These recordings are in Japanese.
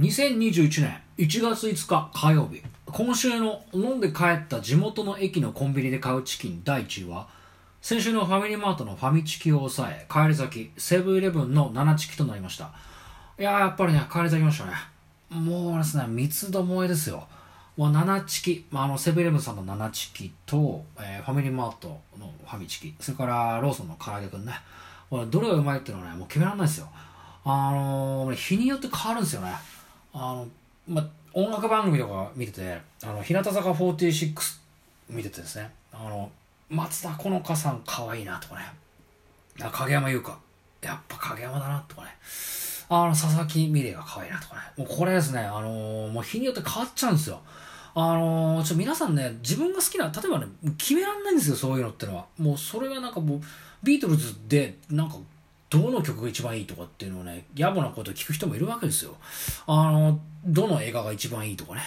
2021年1月5日火曜日。今週の飲んで帰った地元の駅のコンビニで買うチキン第1位は先週のファミリーマートのファミチキを抑え帰り咲きセブンイレブンの7チキとなりました。いやーやっぱりね帰り咲きましたね。もうですね三つどもえですよ。もう7チキ、まあ、あのセブンイレブンさんの7チキと、えーファミリーマートのファミチキそれからローソンの唐揚げくんね。どれがうまいっていうのはねもう決められないですよ。あのー日によって変わるんですよね。あの、ま、音楽番組とか見てて、あの、日向坂46見ててですね、あの、松田好花さん可愛いなとかね、あ影山優香、やっぱ影山だなとかね、あの、佐々木美玲が可愛いなとかね、もうこれですね、あのもう日によって変わっちゃうんですよ。あのちょ皆さんね、自分が好きな、例えばね、決めらんないんですよ、そういうのってのは。もうそれがなんかもう、ビートルズで、なんかどの曲が一番いいとかっていうのをね、野暮なこと聞く人もいるわけですよ。あの、どの映画が一番いいとかね。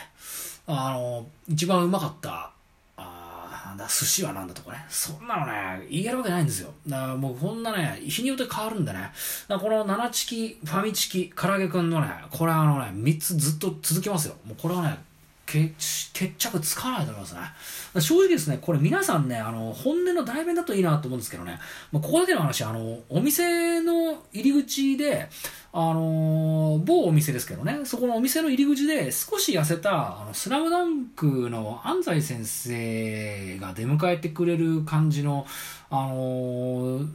あの、一番うまかった、あーなんだ、寿司はなんだとかね。そんなのね、言えるわけないんですよ。だからもうこんなね、日によって変わるんでね。だこの7チキ、ファミチキ、唐揚げくんのね、これあのね、3つずっと続きますよ。もうこれはね、決着つかないと思いますね。正直ですね、これ皆さんね、あの、本音の代弁だといいなと思うんですけどね、まあ、ここだけの話、あの、お店の入り口で、あの、某お店ですけどね、そこのお店の入り口で少し痩せた、あの、スラムダンクの安西先生が出迎えてくれる感じの、あの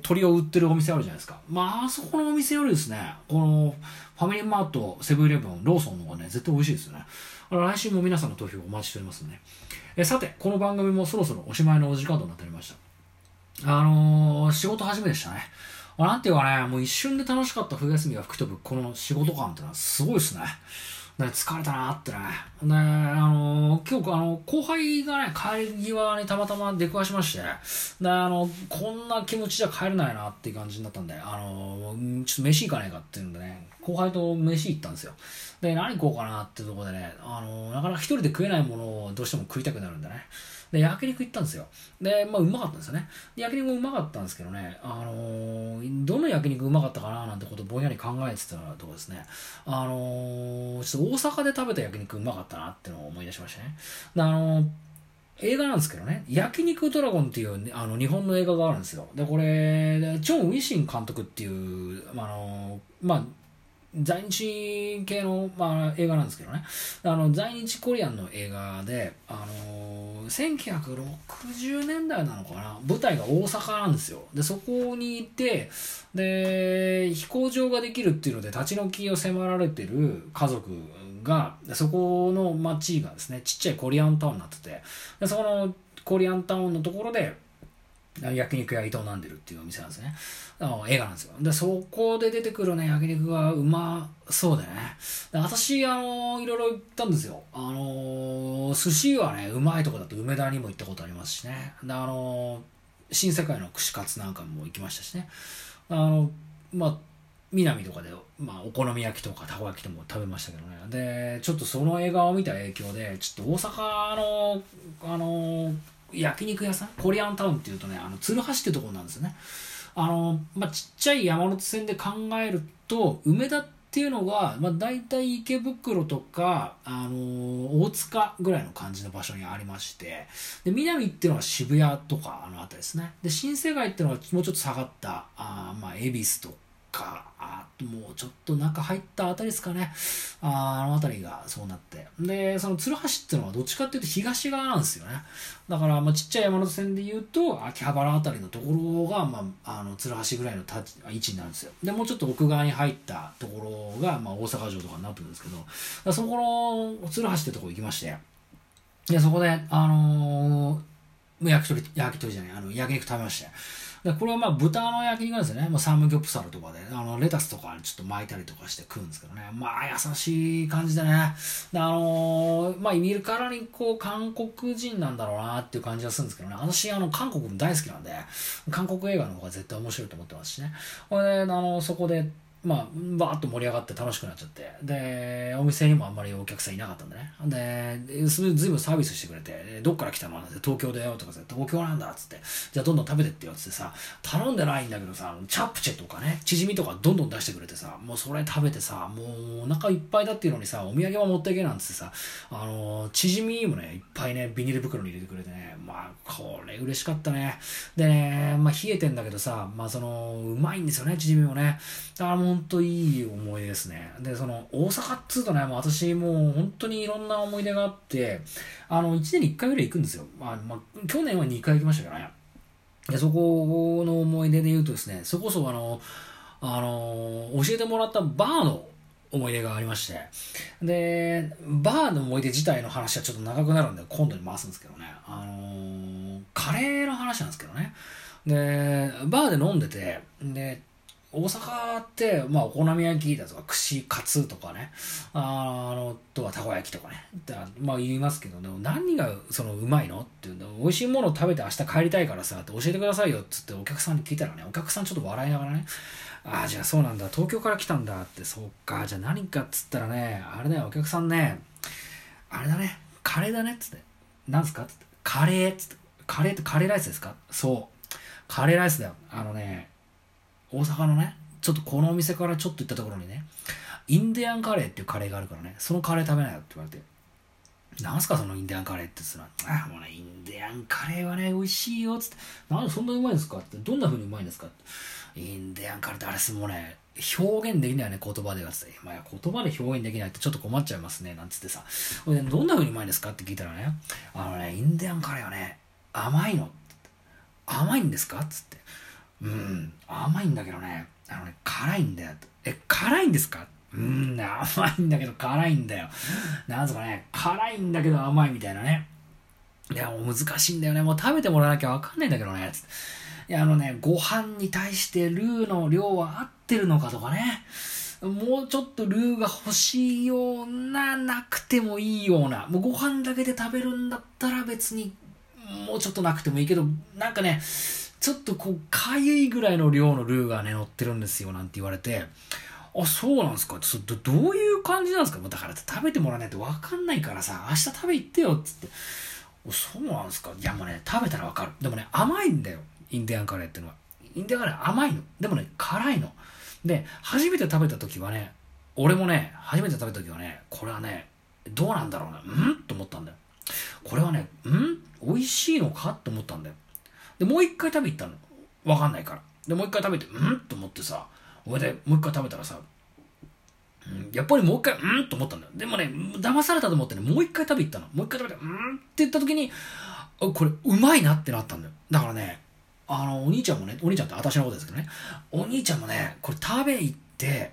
鳥を売ってるお店あるじゃないですか。まあ、あそこのお店よりですね、この、ファミリーマート、セブンイレブン、ローソンの方がね、絶対美味しいですよね。来週も皆さんの投票お待ちしておりますんで。えさて、この番組もそろそろおしまいのお時間となっておりました。あのー、仕事始めでしたね。なんていうかね、もう一瞬で楽しかった冬休みが吹き飛ぶこの仕事感ってのはすごいですね。ね疲れたなってね。で、あのー、今日、あの、後輩がね、帰り際にたまたま出くわしまして、で、あの、こんな気持ちじゃ帰れないなっていう感じになったんで、あのー、ちょっと飯行かねえかっていうんでね、後輩と飯行ったんですよ。で、何行こうかなっていうところでね、あのー、なかなか一人で食えないものをどうしても食いたくなるんでね。で、焼肉行ったんですよ。で、まあ、うまかったんですよね。焼肉もうまかったんですけどね、あの、どの焼肉うまかったかななんてことをぼんやり考えてたとこですね、あのー、ちょっと大阪で食べた焼肉うまかったなっていうのを思い出しましたね。あのー映画なんですけどね、焼肉ドラゴンっていう、ね、あの日本の映画があるんですよ。で、これ、チョン・ウィシン監督っていう、あの、まあ、在日系の、まあ、映画なんですけどねあの在日コリアンの映画で、あの1960年代なのかな。舞台が大阪なんですよ。でそこにいてで飛行場ができるっていうので立ち退きを迫られてる家族がそこの町がですねちっちゃいコリアンタウンになってて。でそこのコリアンタウンのところで焼肉屋営んでるっていうお店なんですね。あの映画なんですよ。で、そこで出てくるね、焼肉がうまそうでね。で私、あのいろいろ行ったんですよ。あの寿司はね、うまいとこだと梅田にも行ったことありますしね。で、あの新世界の串カツなんかも行きましたしね。あの、まあ、南とかで、まあ、お好み焼きとかたこ焼きとも食べましたけどね。で、ちょっとその映画を見た影響で、ちょっと大阪の、あの焼肉屋さん？コリアンタウンっていうとねあの鶴橋ってとこなんですよね。あの、まあ、ちっちゃい山手線で考えると梅田っていうのが、まあ、大体池袋とか、あの大塚ぐらいの感じの場所にありまして。で南っていうのは渋谷とかあの辺りですね。で新世界っていうのはもうちょっと下がったあ、まあ、恵比寿とかあもうちょっと中入ったあたりですかね。ああの辺りがそうなって。でその鶴橋っていうのはどっちかっていうと東側なんですよね。だから、まあ、ちっちゃい山手線で言うと秋葉原あたりのところが、まあ、あの鶴橋ぐらいの立ち位置になるんですよ。でもうちょっと奥側に入ったところが、まあ、大阪城とかになってるんですけどそこの鶴橋ってとこ行きましてでそこであのー、焼き鳥焼き鳥じゃないあの焼肉食べまして。でこれはまあ豚の焼き肉なんですよね。もう、サムギョプサルとかで、あの、レタスとかちょっと巻いたりとかして食うんですけどね。まあ、優しい感じでね。であのー、まあ、見るからにこう、韓国人なんだろうなっていう感じがするんですけどね。私、あの、韓国も大好きなんで、韓国映画の方が絶対面白いと思ってますしね。これで、あの、そこで、まあ、バーッと盛り上がって楽しくなっちゃって、で、お店にもあんまりお客さんいなかったんでね。で、それずいぶんサービスしてくれて、どっから来たの東京だよとか、東京なんだっつって、じゃあどんどん食べてってよっつってさ、頼んでないんだけどさ、チャプチェとかね、チヂミとかどんどん出してくれてさ、もうそれ食べてさ、もうお腹いっぱいだっていうのにさ、お土産は持っていけなんつってさ、あの、チヂミもね、いっぱいね、ビニール袋に入れてくれてね、まあ、これ嬉しかったね。でね、まあ、冷えてんだけどさ、まあ、その、うまいんですよね、チヂミもね。だからもうほんといい思い出ですね。で、その、大阪っつうとね、もう私もう本当にいろんな思い出があって、あの、1年に1回ぐらい行くんですよ。まあ、まあ、去年は2回行きましたけどね。で、そこの思い出で言うとですね、そこそあの、あの、教えてもらったバーの思い出がありまして、で、バーの思い出自体の話はちょっと長くなるんで、今度に回すんですけどね、あの、カレーの話なんですけどね。で、バーで飲んでて、で、大阪って、まあ、お好み焼きだとか、串カツとかね、あの、とはたこ焼きとかね、だまあ言いますけど、ね、何がそのうまいのっていうの、美味しいものを食べて明日帰りたいからさ、教えてくださいよっつってお客さんに聞いたらね、お客さんちょっと笑いながらね、ああ、じゃあそうなんだ、東京から来たんだって、そうか、じゃあ何かっつったらね、あれだよ、お客さんね、あれだね、カレーだねっつって、なんすかっつって、カレーっつって、カレーってカレーライスですか？そう、カレーライスだよ。あのね、大阪のね、ちょっとこのお店からちょっと行ったところにね、インディアンカレーっていうカレーがあるからね、そのカレー食べないよって言われて、なんすかそのインディアンカレーって言ったら、あ、もうね、インディアンカレーはね、美味しいよっつって、なんでそんなうまいんですかって、どんな風にうまいんですかって、インディアンカレーってあれすもうね、表現できないね、言葉ではつって、まあ、言葉で表現できないってちょっと困っちゃいますね、なんつってさ、どんな風にうまいんですかって聞いたらね、あのね、インディアンカレーはね、甘いの。って。甘いんですかっつって。うん、甘いんだけどね、あのね、辛いんだよ。え、辛いんですか？うん、甘いんだけど辛いんだよ。なんすかね、辛いんだけど甘いみたいなね。いや、もう難しいんだよね。もう食べてもらわなきゃわかんないんだけどね。いや、あのね、ご飯に対してルーの量は合ってるのかとかね。もうちょっとルーが欲しいような、なくてもいいような。もうご飯だけで食べるんだったら別に、もうちょっとなくてもいいけど、なんかね、ちょっとこう、かゆいぐらいの量のルーがね、乗ってるんですよ、なんて言われて、あ、そうなんですかちょっとどういう感じなんですかもうだから食べてもらわないと分かんないからさ、明日食べ行ってよ、っつって。そうなんですかいやもうね、食べたら分かる。でもね、甘いんだよ。インディアンカレーってのは。インディアンカレー甘いの。でもね、辛いの。で、初めて食べた時はね、俺もね、初めて食べた時はね、これはね、どうなんだろうな、うん？と思ったんだよ。これはね、うん？美味しいのか？と思ったんだよ。で、もう一回食べ行ったの。わかんないから。で、もう一回食べて、うん？と思ってさ、俺でもう一回食べたらさ、やっぱりもう一回、うん？と思ったんだよ。でもね、騙されたと思ってね、もう一回食べ行ったの。もう一回食べて、うん？って言った時に、これ、うまいなってなったんだよ。だからね、あの、お兄ちゃんもね、お兄ちゃんって私のことですけどね、お兄ちゃんもね、これ食べ行って、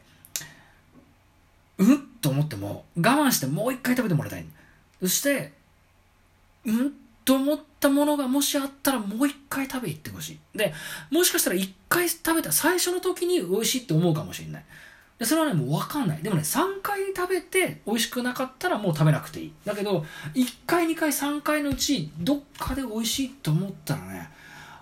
うん？と思っても、我慢してもう一回食べてもらいたい。そして、うん？と思ったものがもしあったらもう一回食べ行ってほしい。で、もしかしたら一回食べた最初の時に美味しいって思うかもしれない。で、それはね、もうわかんない。でもね、3回食べて美味しくなかったらもう食べなくていい。だけど、1回、2回、3回のうち、どっかで美味しいと思ったらね、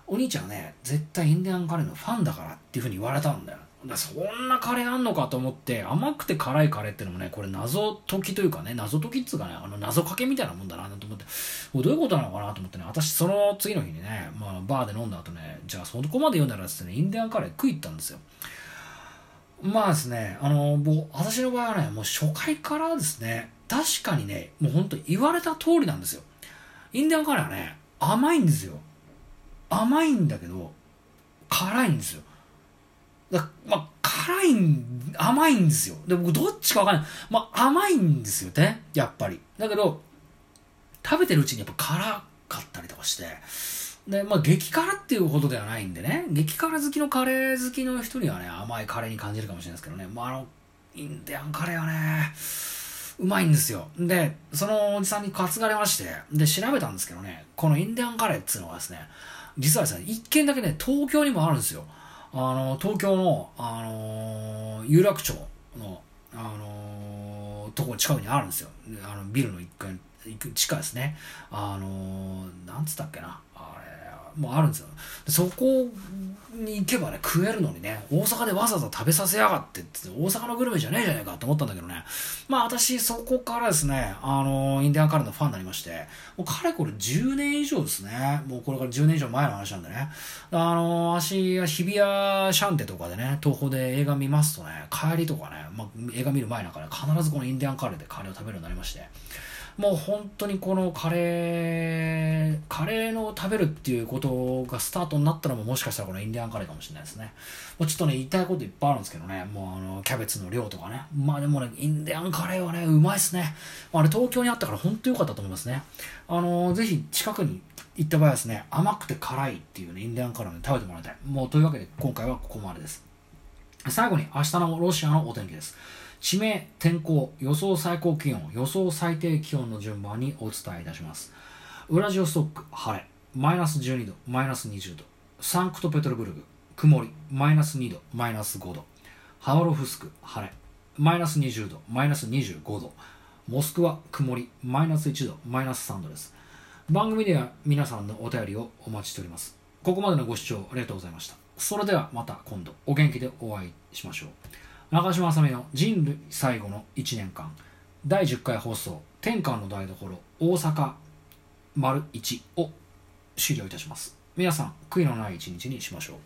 お兄ちゃんはね、絶対インディアンカレーのファンだからっていうふうに言われたんだよ。だそんなカレーあんのかと思って甘くて辛いカレーってのもねこれ謎解きというかね謎解きっつうかねあの謎かけみたいなもんだなと思ってどういうことなのかなと思ってね私その次の日にね、まあ、バーで飲んだ後ねじゃあそこまで言うならっつってねインディアンカレー食い行ったんですよ。まあですねあのもう私の場合はねもう初回からですね確かにねもうほんと言われた通りなんですよ。インディアンカレーはね甘いんですよ。甘いんだけど辛いんですよ。だまあ、辛いん、甘いんですよ。で、僕どっちかわかんない。まあ、甘いんですよね。やっぱり。だけど、食べてるうちにやっぱ辛かったりとかして。で、まあ、激辛っていうほどではないんでね。激辛好きのカレー好きの人にはね、甘いカレーに感じるかもしれないですけどね。まあ、あの、インディアンカレーはね、うまいんですよ。で、そのおじさんに担がれまして、で、調べたんですけどね、このインディアンカレーっていうのはですね、実はですね、一軒だけね、東京にもあるんですよ。あの、東京の、あの有楽町の、あのとこ近くにあるんですよ。あの、ビルの1階、地下ですね。あのなんつったっけな。もあるんですよ。そこに行けばね食えるのにね大阪でわざわざ食べさせやがってって大阪のグルメじゃねえじゃねえかと思ったんだけどね。まあ私そこからですねあのインディアンカレーのファンになりましてもうかれこれ10年以上ですね。もうこれから10年以上前の話なんでね。あの私は日比谷シャンテとかでね東宝で映画見ますとね帰りとかね、まあ、映画見る前なんかね必ずこのインディアンカレーでカレーを食べるようになりまして。もう本当にこのカレー、カレーの食べるっていうことがスタートになったのももしかしたらこのインディアンカレーかもしれないですね。もうちょっとね、言いたいこといっぱいあるんですけどね、もうあの、キャベツの量とかね。まあでもね、インディアンカレーはね、うまいっすね。あれ東京にあったから本当良かったと思いますね。あの、ぜひ近くに行った場合はですね、甘くて辛いっていうね、インディアンカレーを、ね、食べてもらいたい。もうというわけで今回はここまでです。最後に明日のロシアのお天気です。地名、天候、予想最高気温、予想最低気温の順番にお伝えいたします。ウラジオストック、晴れ、マイナス12度、マイナス20度。サンクトペトルブルグ、曇り、マイナス2度、マイナス5度。ハワロフスク、晴れ、マイナス20度、マイナス25度。モスクワ、曇り、マイナス1度、マイナス3度です。番組では皆さんのお便りをお待ちしております。ここまでのご視聴ありがとうございました。それではまた今度お元気でお会いしましょう。中島あさみの人類最後の1年間。第10回放送天下の台所大阪丸1を終了いたします。皆さん悔いのない一日にしましょう。